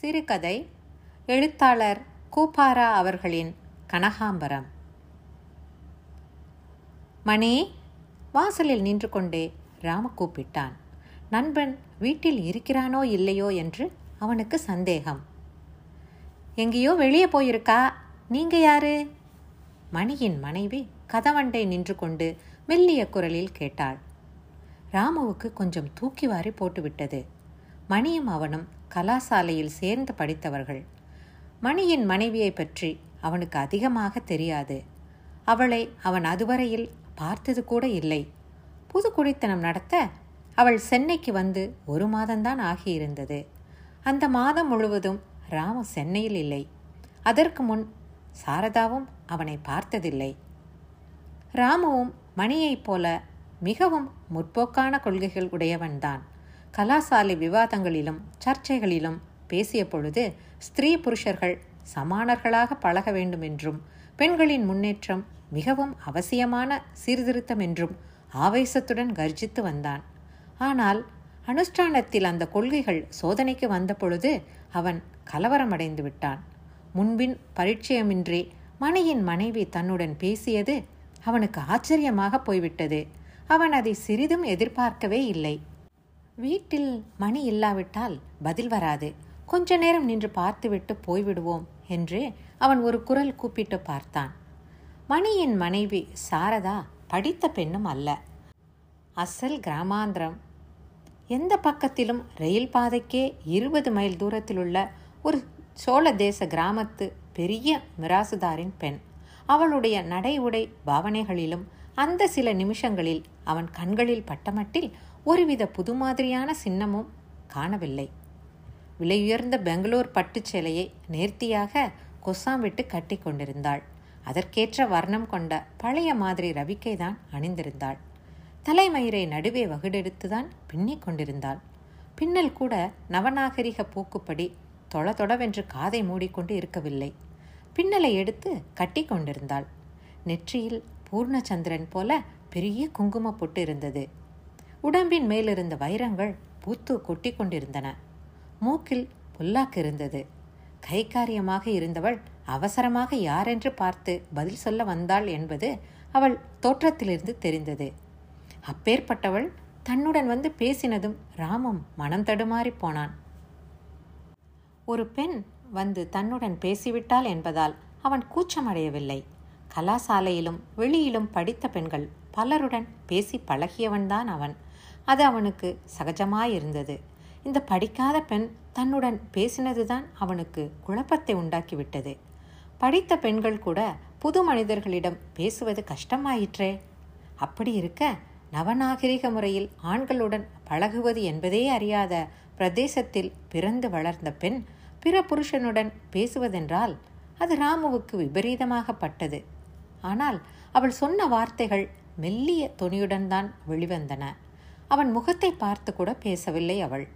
சிறுகதை எழுத்தாளர் கூப்பாரா அவர்களின் கனகாம்பரம். மணி வாசலில் நின்று கொண்டே ராம கூப்பிட்டான். நண்பன் வீட்டில் இருக்கிறானோ இல்லையோ என்று அவனுக்கு சந்தேகம். எங்கேயோ வெளியே போயிருக்கா? நீங்க யாரு? மணியின் மனைவி கதவண்டை நின்று கொண்டு மெல்லிய குரலில் கேட்டாள். ராமுவுக்கு கொஞ்சம் தூக்கி வாரி போட்டுவிட்டது. மணியும் அவனும் கலாசாலையில் சேர்ந்து படித்தவர்கள். மணியின் மனைவியை பற்றி அவனுக்கு அதிகமாக தெரியாது. அவளை அவன் அதுவரையில் பார்த்தது கூட இல்லை. புது குடித்தனம் நடத்த அவள் சென்னைக்கு வந்து ஒரு மாதம்தான் ஆகியிருந்தது. அந்த மாதம் முழுவதும் ராமு சென்னையில் இல்லை. அதற்கு முன் சாரதாவும் அவனை பார்த்ததில்லை. ராமுவும் மணியைப் போல மிகவும் முற்போக்கான கொள்கைகள் உடையவன்தான். கலாசாலை விவாதங்களிலும் சர்ச்சைகளிலும் பேசிய பொழுது ஸ்திரீ புருஷர்கள் சமானர்களாக பழக வேண்டும் என்றும் பெண்களின் முன்னேற்றம் மிகவும் அவசியமான சீர்திருத்தம் என்றும் ஆவேசத்துடன் கர்ஜித்து வந்தான். ஆனால் அனுஷ்டானத்தில் அந்த கொள்கைகள் சோதனைக்கு வந்த பொழுது அவன் கலவரமடைந்து விட்டான். முன்பின் பரிச்சயமின்றி மணியின் மனைவி தன்னுடன் பேசியது அவனுக்கு ஆச்சரியமாக போய்விட்டது. அவன் அதை சிறிதும் எதிர்பார்க்கவே இல்லை. வீட்டில் மணி இல்லாவிட்டால் பதில் வராது. கொஞ்ச நேரம் நின்று பார்த்துவிட்டு போய்விடுவோம் என்று அவன் ஒரு குரல் கூப்பிட்டு பார்த்தான். மணியின் மனைவி சாரதா படித்த பெண்ணும் அல்ல. அசல் கிராமாந்திரம். எந்த பக்கத்திலும் ரயில் பாதைக்கே இருபது மைல் தூரத்தில் உள்ள ஒரு சோழ தேச கிராமத்து பெரிய மிராசுதாரின் பெண். அவளுடைய நடை உடை பாவனைகளிலும் அந்த சில நிமிஷங்களில் அவன் கண்களில் பட்டமட்டில் ஒருவித புது மாதிரியான சின்னமும் காணவில்லை. விலையுயர்ந்த பெங்களூர் பட்டுச் சேலையை நேர்த்தியாக கொசாம் விட்டு கட்டி கொண்டிருந்தாள். அதற்கேற்ற வர்ணம் கொண்ட பழைய மாதிரி ரவிக்கை தான் அணிந்திருந்தாள். தலைமயிரை நடுவே வகுடெடுத்துதான் பின்னிக் கொண்டிருந்தாள். பின்னல் கூட நவநாகரிக போக்குப்படி தொள தொடவென்று காதை மூடிக்கொண்டு இருக்கவில்லை. பின்னலை எடுத்து கட்டி கொண்டிருந்தாள். நெற்றியில் பூர்ணச்சந்திரன் போல பெரிய குங்கும பொட்டு இருந்தது. உடம்பின் மேலிருந்த வைரங்கள் பூத்து கொட்டி கொண்டிருந்தன. மூக்கில் புல்லாக்கு இருந்தது. கைகாரியமாக இருந்தவள் அவசரமாக யாரென்று பார்த்து பதில் சொல்ல வந்தாள் என்பது அவள் தோற்றத்திலிருந்து தெரிந்தது. அப்பேற்பட்டவள் தன்னுடன் வந்து பேசினதும் ராமம் மனம் தடுமாறி போனான். ஒரு பெண் வந்து தன்னுடன் பேசிவிட்டாள் என்பதால் அவன் கூச்சமடையவில்லை. கலாசாலையிலும் வெளியிலும் படித்த பெண்கள் பலருடன் பேசி பழகியவன்தான் அவன். அது அவனுக்கு சகஜமாயிருந்தது. இந்த படிக்காத பெண் தன்னுடன் பேசினதுதான் அவனுக்கு குழப்பத்தை உண்டாக்கிவிட்டது. படித்த பெண்கள் கூட புது மனிதர்களிடம் பேசுவது கஷ்டமாயிற்றே. அப்படி இருக்க நவநாகரிக முறையில் ஆண்களுடன் பழகுவது என்பதே அறியாத பிரதேசத்தில் பிறந்து வளர்ந்த பெண் பிற புருஷனுடன் பேசுவதென்றால் அது ராமுவுக்கு விபரீதமாகப்பட்டது. ஆனால் அவள் சொன்ன வார்த்தைகள் மெல்லிய துணியுடன் தான் வெளிவந்தன. அவன் முகத்தை பார்த்து கூட பேசவில்லை அவள்.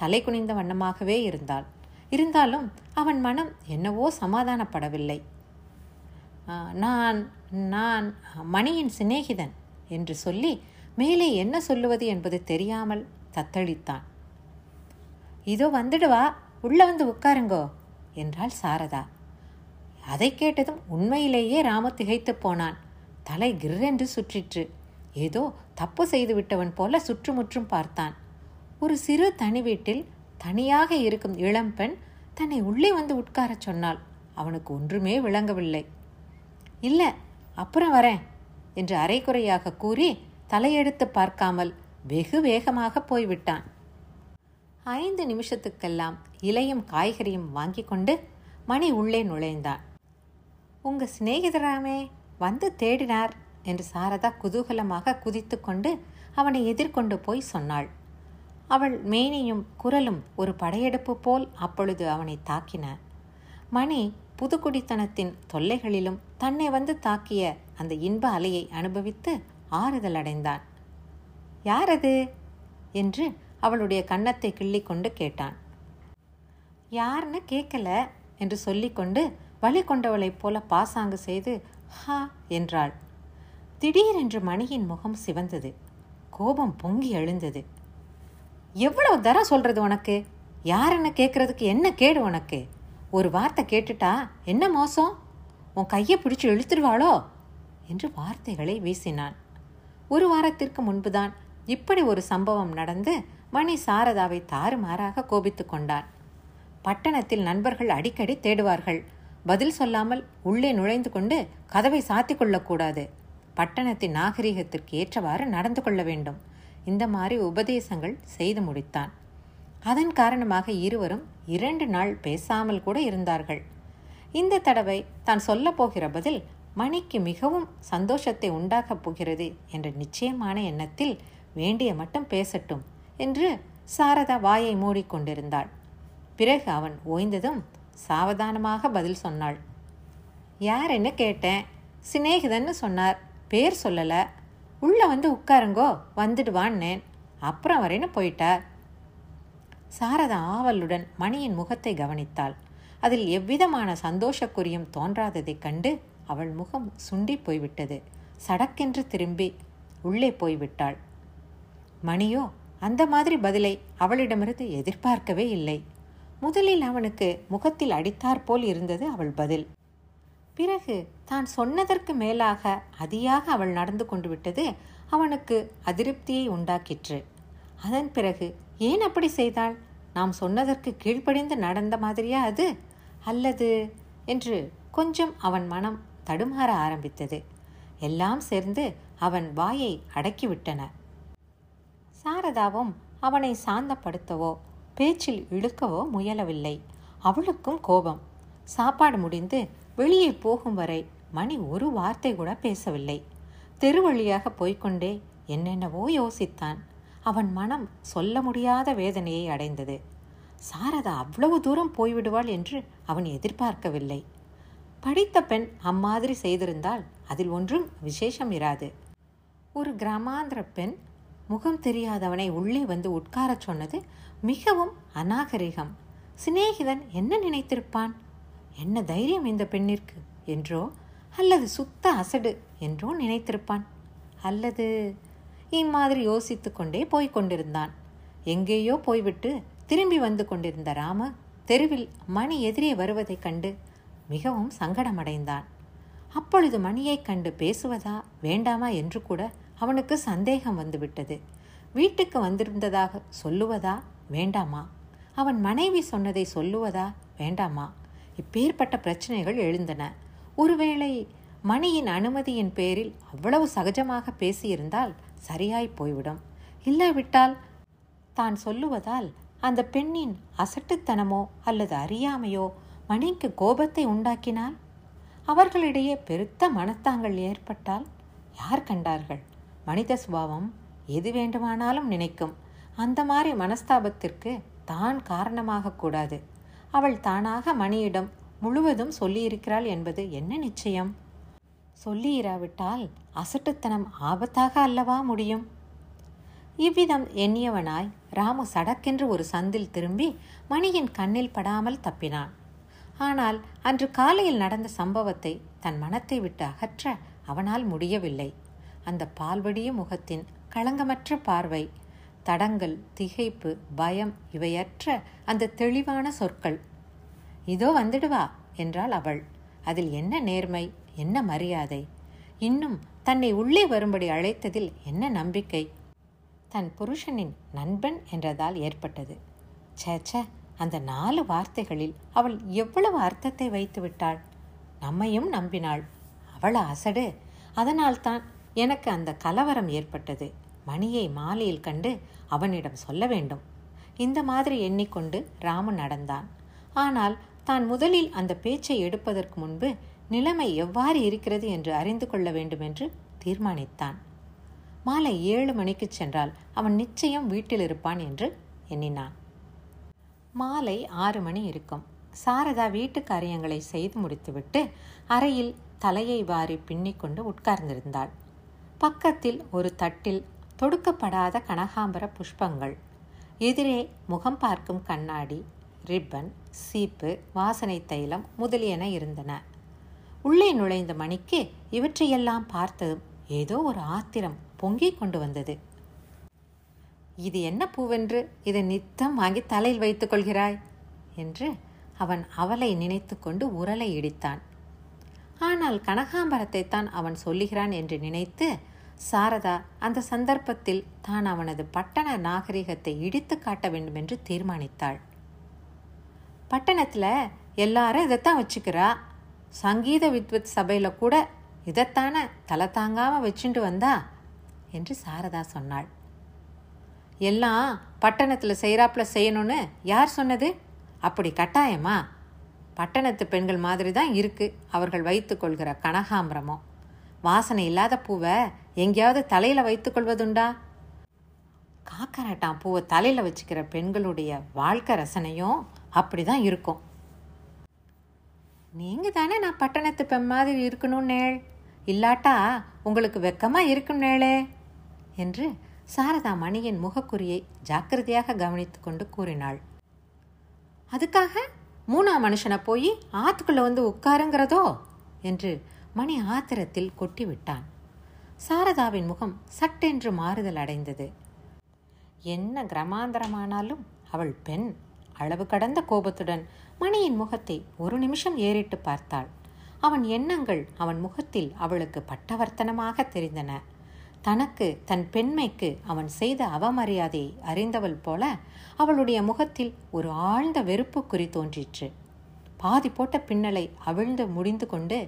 தலை குனிந்த வண்ணமாகவே இருந்தாள். இருந்தாலும் அவன் மனம் என்னவோ சமாதானப்படவில்லை. நான் நான் மணியின் சிநேகிதன் என்று சொல்லி மேலே என்ன சொல்லுவது என்பது தெரியாமல் தத்தளித்தான். இதோ வந்துடுவா உள்ள வந்து உட்காருங்கோ என்றாள் சாரதா. அதை கேட்டதும் உண்மையிலேயே ராம திகைத்து போனான். தலை கிர்ரென்று சுற்றிற்று. ஏதோ தப்பு செய்து விட்டவன் போல சுற்றுமுற்றும் பார்த்தான். ஒரு சிறு தனி வீட்டில் தனியாக இருக்கும் இளம்பெண் தன்னை உள்ளே வந்து உட்காரச் சொன்னாள். அவனுக்கு ஒன்றுமே விளங்கவில்லை. இல்லை அப்புறம் வரேன் என்று அரைக்குறையாக கூறி தலையெடுத்து பார்க்காமல் வெகு வேகமாக போய்விட்டான். ஐந்து நிமிஷத்துக்கெல்லாம் இலையும் காய்கறியும் வாங்கி கொண்டு மணி உள்ளே நுழைந்தான். உங்க சிநேகிதராமே வந்து தேடினார் என்று சாரதா குதூகலமாக குதித்து கொண்டு அவனை எதிர்கொண்டு போய் சொன்னாள். அவள் மேனியும் குரலும் ஒரு படையெடுப்பு போல் அப்பொழுது அவனை தாக்கின. மணி புதுக்குடித்தனத்தின் தொல்லைகளிலும் தன்னை வந்து தாக்கிய அந்த இன்ப அலையை அனுபவித்து ஆறுதல் அடைந்தான். யார் அது என்று அவளுடைய கன்னத்தை கிள்ளிக்கொண்டு கேட்டான். யாருன்னு கேட்கல என்று சொல்லிக்கொண்டு வழி கொண்டவளைப் போல பாசாங்கு செய்து ஹா என்றாள். திடீரென்று மணியின் முகம் சிவந்தது. கோபம் பொங்கி எழுந்தது. எவ்வளவு தரம் சொல்றது உனக்கு? யாருன்னு கேட்கறதுக்கு என்ன கேடு உனக்கு? ஒரு வார்த்தை கேட்டுட்டா என்ன மோசம்? உன் கையை பிடிச்சு இழுத்துடுவாளோ என்று வார்த்தைகளை வீசினான். ஒரு வாரத்திற்கு முன்புதான் இப்படி ஒரு சம்பவம் நடந்து மணி சாரதாவை தாறுமாறாக கோபித்து கொண்டான். பட்டணத்தில் நண்பர்கள் அடிக்கடி தேடுவார்கள். பதில் சொல்லாமல் உள்ளே நுழைந்து கொண்டு கதவை சாத்திக் கொள்ளக்கூடாது. பட்டணத்தின் நாகரிகத்திற்கு ஏற்றவாறு நடந்து கொள்ள வேண்டும். இந்த மாதிரி உபதேசங்கள் செய்து முடித்தான். அதன் காரணமாக இருவரும் இரண்டு நாள் பேசாமல் கூட இருந்தார்கள். இந்த தடவை தான் சொல்லப் போகிற பதில் மணிக்கு மிகவும் சந்தோஷத்தை உண்டாக்கப் போகிறது என்ற நிச்சயமான எண்ணத்தில் வேண்டிய மட்டும் பேசட்டும் என்று சாரதா வாயை மூடிக்கொண்டிருந்தாள் பிறகு அவன் ஓய்ந்ததும் சாவதானமாக பதில் சொன்னாள். யாருன்னு கேட்டேன்? சிநேகிதன்னு சொன்னார். பேர் சொல்லலை. உள்ளே வந்து உட்காருங்கோ வந்துடுவான்னேன் அப்புறம் வரேன்னு போயிட்டார்? சாரதா ஆவலுடன் மணியின் முகத்தை கவனித்தாள். அதில் எவ்விதமான சந்தோஷக்குறியும் தோன்றாததைக் கண்டு அவள் முகம் சுண்டி போய்விட்டது. சடக்கென்று திரும்பி உள்ளே போய்விட்டாள். மணியோ அந்த மாதிரி பதிலை அவளிடமிருந்து எதிர்பார்க்கவே இல்லை. முதலில் அவனுக்கு முகத்தில் அடித்தாற்போல் இருந்தது அவள் பதில். பிறகு தான் சொன்னதற்கு மேலாக அதியாக அவள் நடந்து கொண்டு விட்டது அவனுக்கு அதிருப்தியை உண்டாக்கிற்று. அதன் பிறகு ஏன் அப்படி செய்தாள்? நாம் சொன்னதற்கு கீழ்ப்படிந்து நடந்த மாதிரியா அது? அல்லது? என்று கொஞ்சம் அவன் மனம் தடுமாற ஆரம்பித்தது. எல்லாம் சேர்ந்து அவன் வாயை அடக்கிவிட்டன. சாரதாவும் அவனை சாந்தப்படுத்தவோ பேச்சில் இழுக்கவோ முயலவில்லை. அவளுக்கும் கோபம். சாப்பாடு முடிந்து வெளியே போகும் வரை மணி ஒரு வார்த்தை கூட பேசவில்லை. தெரு வழியாக போய்கொண்டே என்னென்னவோ யோசித்தான். அவன் மனம் சொல்ல முடியாத வேதனையை அடைந்தது. சாரதா அவ்வளவு தூரம் போய்விடுவாள் என்று அவன் எதிர்பார்க்கவில்லை. படித்த பெண் அம்மாதிரி செய்திருந்தால் அதில் ஒன்றும் விசேஷம் இராது. ஒரு கிராமாந்திர பெண் முகம் தெரியாதவனை உள்ளே வந்து உட்காரச் சொன்னது மிகவும் அநாகரிகம். சிநேகிதன் என்ன நினைத்திருப்பான்? என்ன தைரியம் இந்த பெண்ணிற்கு? என்றோ அல்லது சுத்த அசடு? என்றோ நினைத்திருப்பான். அல்லது இம்மாதிரி யோசித்து கொண்டே போய்க் கொண்டிருந்தான். எங்கேயோ போய்விட்டு திரும்பி வந்து கொண்டிருந்த ராம தெருவில் மணி எதிரே வருவதைக் கண்டு மிகவும் சங்கடமடைந்தான். அப்பொழுது மணியைக் கண்டு பேசுவதா வேண்டாமா என்று கூட அவனுக்கு சந்தேகம் வந்துவிட்டது. வீட்டுக்கு வந்திருந்ததாக சொல்லுவதா வேண்டாமா? அவன் மனைவி சொன்னதை சொல்லுவதா வேண்டாமா? இப்பேற்பட்ட பிரச்சனைகள் எழுந்தன. ஒருவேளை மணியின் அனுமதியின் பேரில் அவ்வளவு சகஜமாக பேசியிருந்தால் சரியாய் போய்விடும். இல்லாவிட்டால் தான் சொல்லுவதால் அந்த பெண்ணின் அசட்டுத்தனமோ அல்லது அறியாமையோ மணிக்கு கோபத்தை உண்டாக்கினால்? அவர்களிடையே பெருத்த மனத்தாங்கள் ஏற்பட்டால் யார் கண்டார்கள்? மனித சுபாவம் எது வேண்டுமானாலும் நினைக்கும். அந்த மாதிரி மனஸ்தாபத்திற்கு தான் காரணமாக கூடாது. அவள் தானாக மணியிடம் முழுவதும் சொல்லியிருக்கிறாள் என்பது என்ன நிச்சயம்? சொல்லியிராவிட்டால் அசட்டுத்தனம் ஆபத்தாக அல்லவா முடியும்? இவ்விதம் எண்ணியவனாய் ராமு சடக்கென்று ஒரு சந்தில் திரும்பி மணியின் கண்ணில் படாமல் தப்பினான். ஆனால் அன்று காலையில் நடந்த சம்பவத்தை தன் மனத்தை விட்டு அகற்ற அவனால் முடியவில்லை. அந்த பால்வடிய முகத்தின் களங்கமற்ற பார்வை தடங்கள் திகைப்பு பயம் இவையற்ற அந்த தெளிவான சொற்கள். இதோ வந்துடுவா என்றாள் அவள். அதில் என்ன நேர்மை என்ன மரியாதை? இன்னும் தன்னை உள்ளே வரும்படி அழைத்ததில் என்ன நம்பிக்கை? தன் புருஷனின் நண்பன் என்றதால் ஏற்பட்டது. சேச்ச அந்த நாலு வார்த்தைகளில் அவள் எவ்வளவு அர்த்தத்தை வைத்து விட்டாள்? நம்மையும் நம்பினாள். அவள் அசடு. அதனால்தான் எனக்கு அந்த கலவரம் ஏற்பட்டது. மணியை மாலையில் கண்டு அவனிடம் சொல்ல வேண்டும். இந்த மாதிரி எண்ணிக்கொண்டு ராமன் நடந்தான். ஆனால் தான் முதலில் அந்த பேச்சை எடுப்பதற்கு முன்பு நிலைமை எவ்வாறு இருக்கிறது என்று அறிந்து கொள்ள வேண்டும் என்று தீர்மானித்தான். மாலை ஏழு மணிக்கு சென்றால் அவன் நிச்சயம் வீட்டில் இருப்பான் என்று எண்ணினான். மாலை ஆறு மணி இருக்கும். சாரதா வீட்டு காரியங்களை செய்து முடித்துவிட்டு அறையில் தலையை வாரி பின்னிக்கொண்டு உட்கார்ந்திருந்தாள். பக்கத்தில் ஒரு தட்டில் தொடுக்கப்படாத கனகாம்பர புஷ்பங்கள். எதிரே முகம் பார்க்கும் கண்ணாடி ரிப்பன் சீப்பு வாசனை தைலம் முதலியன இருந்தன. உள்ளே நுழைந்த மணிக்கு இவற்றையெல்லாம் பார்த்ததும் ஏதோ ஒரு ஆத்திரம் பொங்கிக் கொண்டு வந்தது. இது என்ன பூவென்று இதை நித்தம் வாங்கி தலையில் வைத்துக் கொள்கிறாய்? என்று அவன் அவளை நினைத்து கொண்டு உரலை இடித்தான். ஆனால் கனகாம்பரத்தை தான் அவன் சொல்லுகிறான் என்று நினைத்து சாரதா அந்த சந்தர்ப்பத்தில் தான் அவனது பட்டண நாகரிகத்தை இடித்து காட்ட வேண்டும் என்று தீர்மானித்தாள். பட்டணத்தில் எல்லாரும் இதைத்தான் வச்சுக்கிறா. சங்கீத வித்வத் சபையில் கூட இதைத்தானே தலை தாங்காமல் வச்சுட்டு வந்தா? என்று சாரதா சொன்னாள். எல்லாம் பட்டணத்தில் செய்கிறாப்புல செய்யணும்னு யார் சொன்னது? அப்படி கட்டாயமா? பட்டணத்து பெண்கள் மாதிரி தான் இருக்குது அவர்கள் வைத்துக்கொள்கிற கனகாம்பரமோ. வாசனை இல்லாத பூவை எங்கேயாவது தலையில் வைத்துக்கொள்வதுண்டா காக்கராட்டான் பூவை தலையில் வச்சுக்கிற பெண்களுடைய வாழ்க்கை ரசனையும் அப்படி தான் இருக்கும். நீங்கள் தானே நான் பட்டணத்து பெண் மாதிரி இருக்கணும் நேள். இல்லாட்டா உங்களுக்கு வெக்கமாக இருக்கும் நேளே என்று சாரதா மணியின் முகக்குறியை ஜாக்கிரதையாக கவனித்து கொண்டு கூறினாள். அதுக்காக மூணா மனுஷனை போய் ஆத்துக்குள்ளே வந்து உட்காருங்கிறதோ? என்று மணி ஆத்திரத்தில் கொட்டி விட்டான் சாரதாவின் முகம் சட்டென்று மாறுதல் அடைந்தது. என்ன கிரமாந்தரமானாலும் அவள் பெண். அளவு கடந்த கோபத்துடன் மணியின் முகத்தை ஒரு நிமிஷம் ஏறிட்டு பார்த்தாள். அவன் எண்ணங்கள் அவன் முகத்தில் அவளுக்கு பட்டவர்த்தனமாக தெரிந்தன. தனக்கு தன் பெண்மைக்கு அவன் செய்த அவமரியாதையை அறிந்தவள் போல அவளுடைய முகத்தில் ஒரு ஆழ்ந்த வெறுப்பு குறி தோன்றிற்று. பாதி போட்ட பின்னலை அவிழ்ந்து முடிந்து கொண்டு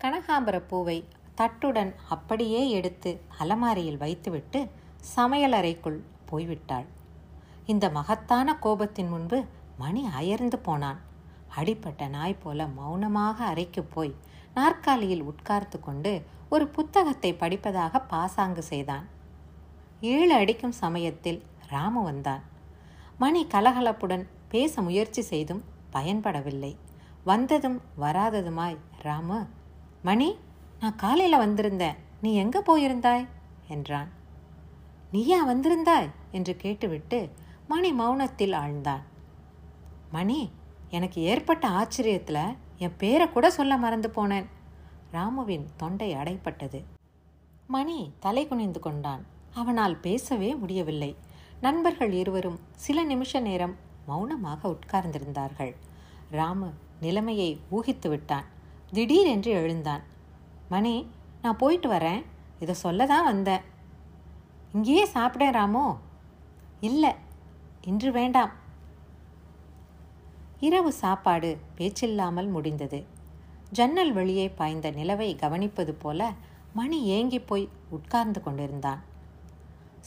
கனகாம்பர பூவை தட்டுடன் அப்படியே எடுத்து அலமாரியில் வைத்துவிட்டு சமையலறைக்குள் போய்விட்டாள். இந்த மகத்தான கோபத்தின் முன்பு மணி அயர்ந்து போனான். அடிப்பட்ட நாய் போல மௌனமாக அறைக்கு போய் நாற்காலியில் உட்கார்ந்து கொண்டு ஒரு புத்தகத்தை படிப்பதாக பாசாங்கு செய்தான். ஏழு அடிக்கும் சமயத்தில் ராமு வந்தான். மணி கலகலப்புடன் பேச முயற்சி செய்தும் பயன்படவில்லை. வந்ததும் வராததுமாய் ராமு மணி நான் காலையில் வந்திருந்தேன். நீ எங்கே போயிருந்தாய்? என்றான். நீயா வந்திருந்தாய்? என்று கேட்டுவிட்டு மணி மௌனத்தில் ஆழ்ந்தான். மணி எனக்கு ஏற்பட்ட ஆச்சரியத்தில் என் பேரை கூட சொல்ல மறந்து போனேன். ராமுவின் தொண்டை அடைப்பட்டது. மணி தலை குனிந்து கொண்டான். அவனால் பேசவே முடியவில்லை. நண்பர்கள் இருவரும் சில நிமிஷ நேரம் மௌனமாக உட்கார்ந்திருந்தார்கள். ராமு நிலைமையை ஊகித்து விட்டான். திடீரென்று எழுந்தான். மணி நான் போயிட்டு வரேன். இதை சொல்ல தான் வந்தேன். இங்கேயே சாப்பிடேன் இல்லை இன்று வேண்டாம். இரவு சாப்பாடு பேச்சில்லாமல் முடிந்தது. ஜன்னல் வழியே பாய்ந்த நிலவை கவனிப்பது போல மணி ஏங்கி போய் உட்கார்ந்து கொண்டிருந்தான்.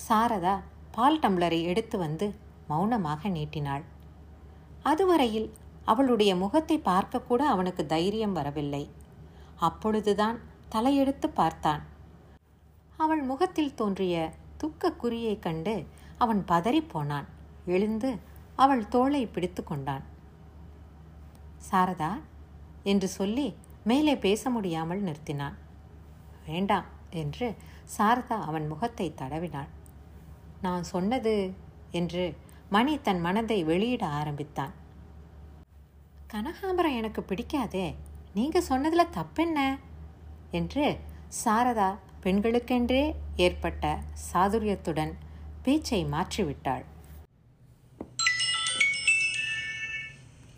சாரதா பால் டம்ளரை எடுத்து வந்து மௌனமாக நீட்டினாள். அதுவரையில் அவளுடைய முகத்தை பார்க்கக்கூட அவனுக்கு தைரியம் வரவில்லை. அப்பொழுதுதான் தலையெடுத்து பார்த்தான். அவள் முகத்தில் தோன்றிய துக்க குறியை கண்டு அவன் பதறிப்போனான். எழுந்து அவள் தோளை பிடித்து கொண்டான். சாரதா என்று சொல்லி மேலே பேச முடியாமல் நிறுத்தினான். வேண்டாம் என்று சாரதா அவன் முகத்தை தடவினாள். நான் சொன்னது என்று மணி தன் மனதை வெளியிட ஆரம்பித்தான். கனகாம்பரம் எனக்கு பிடிக்காதே நீங்க சொன்னதுல தப்பென்ன? என்று சாரதா பெண்களுக்கென்றே ஏற்பட்ட சாதுரியத்துடன் பேச்சை மாற்றிவிட்டாள்.